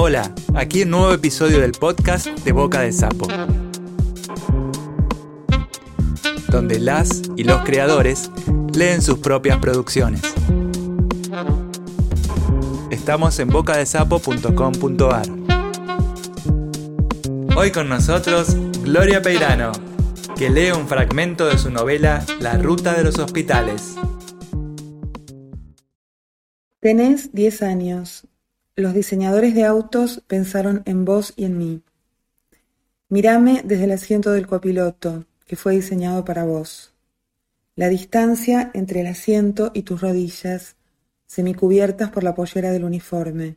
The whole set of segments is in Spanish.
Hola, aquí un nuevo episodio del podcast de Boca de Sapo, donde las y los creadores leen sus propias producciones. Estamos en bocadesapo.com.ar. Hoy con nosotros Gloria Peirano, que lee un fragmento de su novela La Ruta de los Hospitales. Tenés 10 años. Los diseñadores de autos pensaron en vos y en mí. Mírame desde el asiento del copiloto, que fue diseñado para vos. La distancia entre el asiento y tus rodillas, semicubiertas por la pollera del uniforme.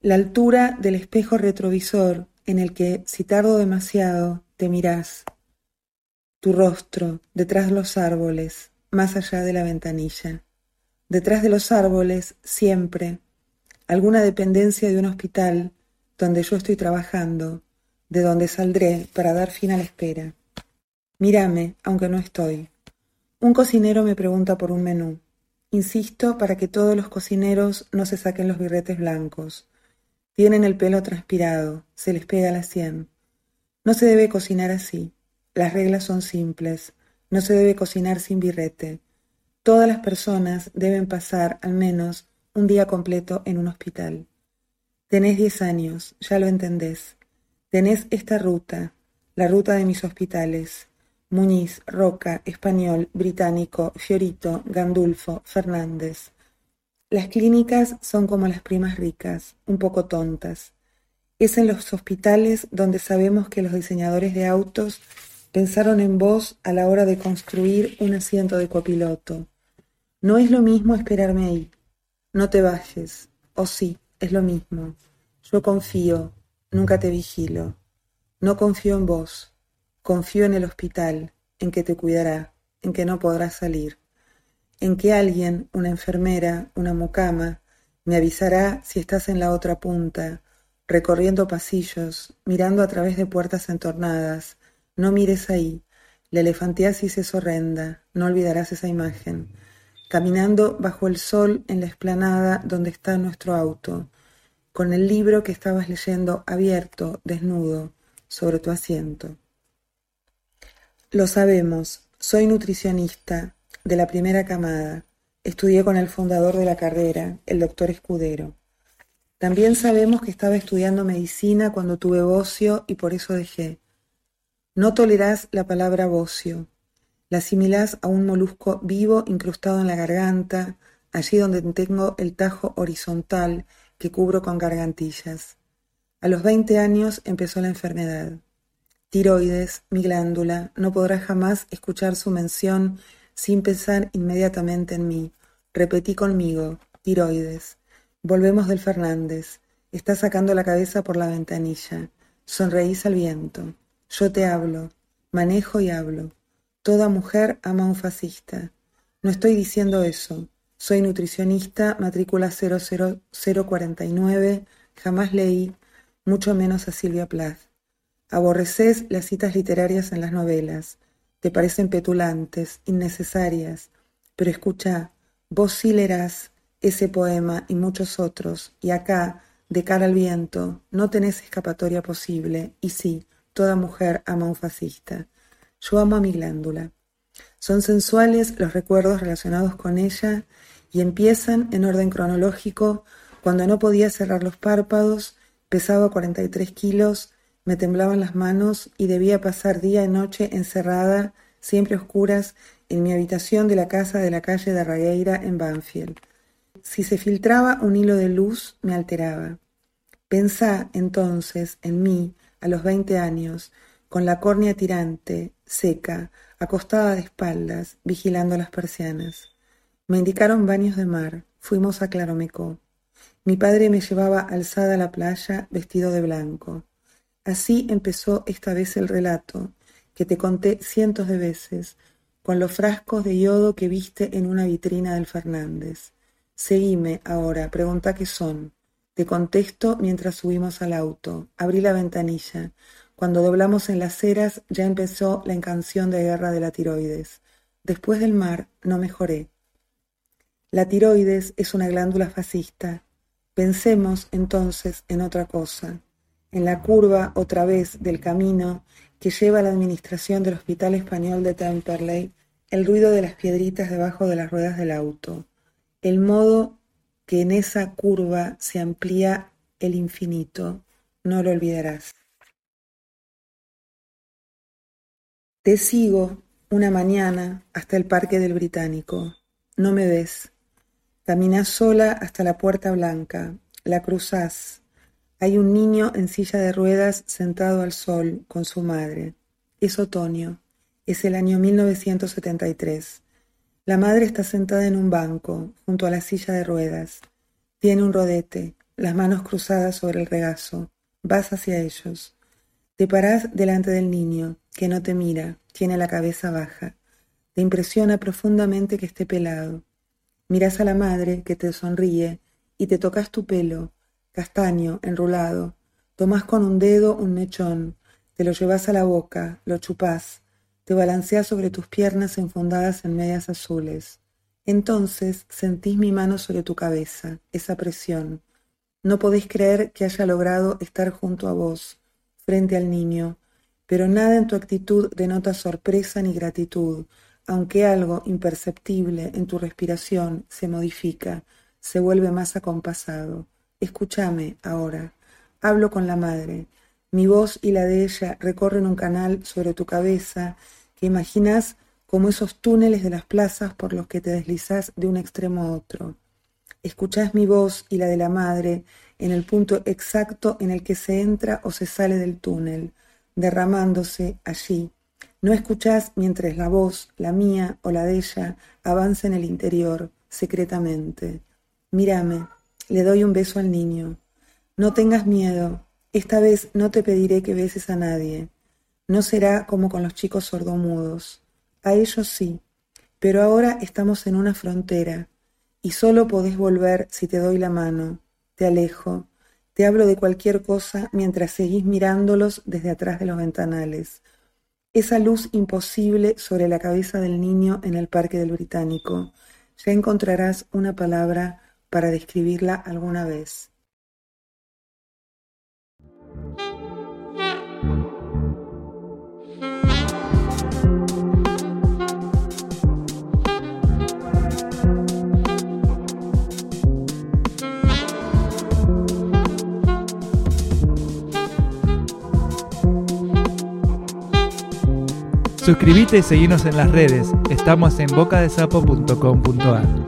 La altura del espejo retrovisor en el que, si tardo demasiado, te mirás. Tu rostro, detrás de los árboles, más allá de la ventanilla. Detrás de los árboles, siempre, alguna dependencia de un hospital donde yo estoy trabajando, de donde saldré para dar fin a la espera. Mírame, aunque no estoy. Un cocinero me pregunta por un menú. Insisto para que todos los cocineros no se saquen los birretes blancos. Tienen el pelo transpirado, se les pega la sien. No se debe cocinar así. Las reglas son simples. No se debe cocinar sin birrete. Todas las personas deben pasar al menos un día completo en un hospital. Tenés diez años, ya lo entendés. Tenés esta ruta, la ruta de mis hospitales. Muñiz, Roca, Español, Británico, Fiorito, Gandulfo, Fernández. Las clínicas son como las primas ricas, un poco tontas. Es en los hospitales donde sabemos que los diseñadores de autos pensaron en vos a la hora de construir un asiento de copiloto. No es lo mismo esperarme ahí. No te bajes. O sí, es lo mismo. Yo confío, nunca te vigilo. No confío en vos. Confío en el hospital, en que te cuidará, en que no podrás salir. En que alguien, una enfermera, una mucama, me avisará si estás en la otra punta, recorriendo pasillos, mirando a través de puertas entornadas. No mires ahí. La elefantiasis es horrenda. No olvidarás esa imagen caminando bajo el sol en la explanada donde está nuestro auto, con el libro que estabas leyendo abierto, desnudo, sobre tu asiento. Lo sabemos, soy nutricionista de la primera camada, estudié con el fundador de la carrera, el doctor Escudero. También sabemos que estaba estudiando medicina cuando tuve bocio y por eso dejé. No tolerás la palabra bocio, la asimilás a un molusco vivo incrustado en la garganta, allí donde tengo el tajo horizontal que cubro con gargantillas. A los veinte años empezó la enfermedad. Tiroides, mi glándula, no podrá jamás escuchar su mención sin pensar inmediatamente en mí. Repetí conmigo, tiroides. Volvemos del Fernández. Está sacando la cabeza por la ventanilla. Sonreís al viento. Yo te hablo. Manejo y hablo. Toda mujer ama a un fascista. No estoy diciendo eso. Soy nutricionista, matrícula 00049, jamás leí, mucho menos a Silvia Plath. Aborreces las citas literarias en las novelas. Te parecen petulantes, innecesarias. Pero escucha, vos sí leerás ese poema y muchos otros, y acá, de cara al viento, no tenés escapatoria posible, y sí, toda mujer ama a un fascista. Yo amo a mi glándula. Son sensuales los recuerdos relacionados con ella y empiezan en orden cronológico cuando no podía cerrar los párpados, pesaba 43 kilos, me temblaban las manos y debía pasar día y noche encerrada, siempre oscuras, en mi habitación de la casa de la calle de Arragueira en Banfield. Si se filtraba un hilo de luz, me alteraba. Pensá entonces en mí, a los veinte años, con la córnea tirante, seca, acostada de espaldas, vigilando las persianas. Me indicaron baños de mar, fuimos a Claromecó. Mi padre me llevaba alzada a la playa vestido de blanco. Así empezó esta vez el relato, que te conté cientos de veces, con los frascos de yodo que viste en una vitrina del Fernández. Seguime ahora, pregunta qué son. Te contesto mientras subimos al auto. Abrí la ventanilla. Cuando doblamos en las ceras ya empezó la encanción de guerra de la tiroides. Después del mar no mejoré. La tiroides es una glándula fascista. Pensemos entonces en otra cosa, en la curva otra vez del camino que lleva a la administración del Hospital Español de Temperley, el ruido de las piedritas debajo de las ruedas del auto, el modo que en esa curva se amplía el infinito, no lo olvidarás. Te sigo una mañana hasta el Parque del Británico. No me ves. Caminás sola hasta la Puerta Blanca. La cruzás. Hay un niño en silla de ruedas sentado al sol con su madre. Es otoño. Es el año 1973. La madre está sentada en un banco, junto a la silla de ruedas. Tiene un rodete, las manos cruzadas sobre el regazo. Vas hacia ellos. Te parás delante del niño, que no te mira, tiene la cabeza baja. Te impresiona profundamente que esté pelado. Miras a la madre, que te sonríe, y te tocas tu pelo, castaño, enrulado. Tomás con un dedo un mechón, te lo llevas a la boca, lo chupás, te balanceas sobre tus piernas enfundadas en medias azules. Entonces sentís mi mano sobre tu cabeza, esa presión. No podéis creer que haya logrado estar junto a vos, frente al niño, pero nada en tu actitud denota sorpresa ni gratitud, aunque algo imperceptible en tu respiración se modifica, se vuelve más acompasado. Escúchame ahora. Hablo con la madre. Mi voz y la de ella recorren un canal sobre tu cabeza que imaginas como esos túneles de las plazas por los que te deslizas de un extremo a otro. Escuchás mi voz y la de la madre en el punto exacto en el que se entra o se sale del túnel, derramándose allí. No escuchás mientras la voz, la mía o la de ella, avanza en el interior, secretamente. Mírame, le doy un beso al niño. No tengas miedo, esta vez no te pediré que beses a nadie. No será como con los chicos sordomudos. A ellos sí, pero ahora estamos en una frontera, y solo podés volver si te doy la mano, te alejo, te hablo de cualquier cosa mientras seguís mirándolos desde atrás de los ventanales. Esa luz imposible sobre la cabeza del niño en el Parque del Británico. Ya encontrarás una palabra para describirla alguna vez. Suscríbete y seguinos en las redes. Estamos en bocadesapo.com.ar.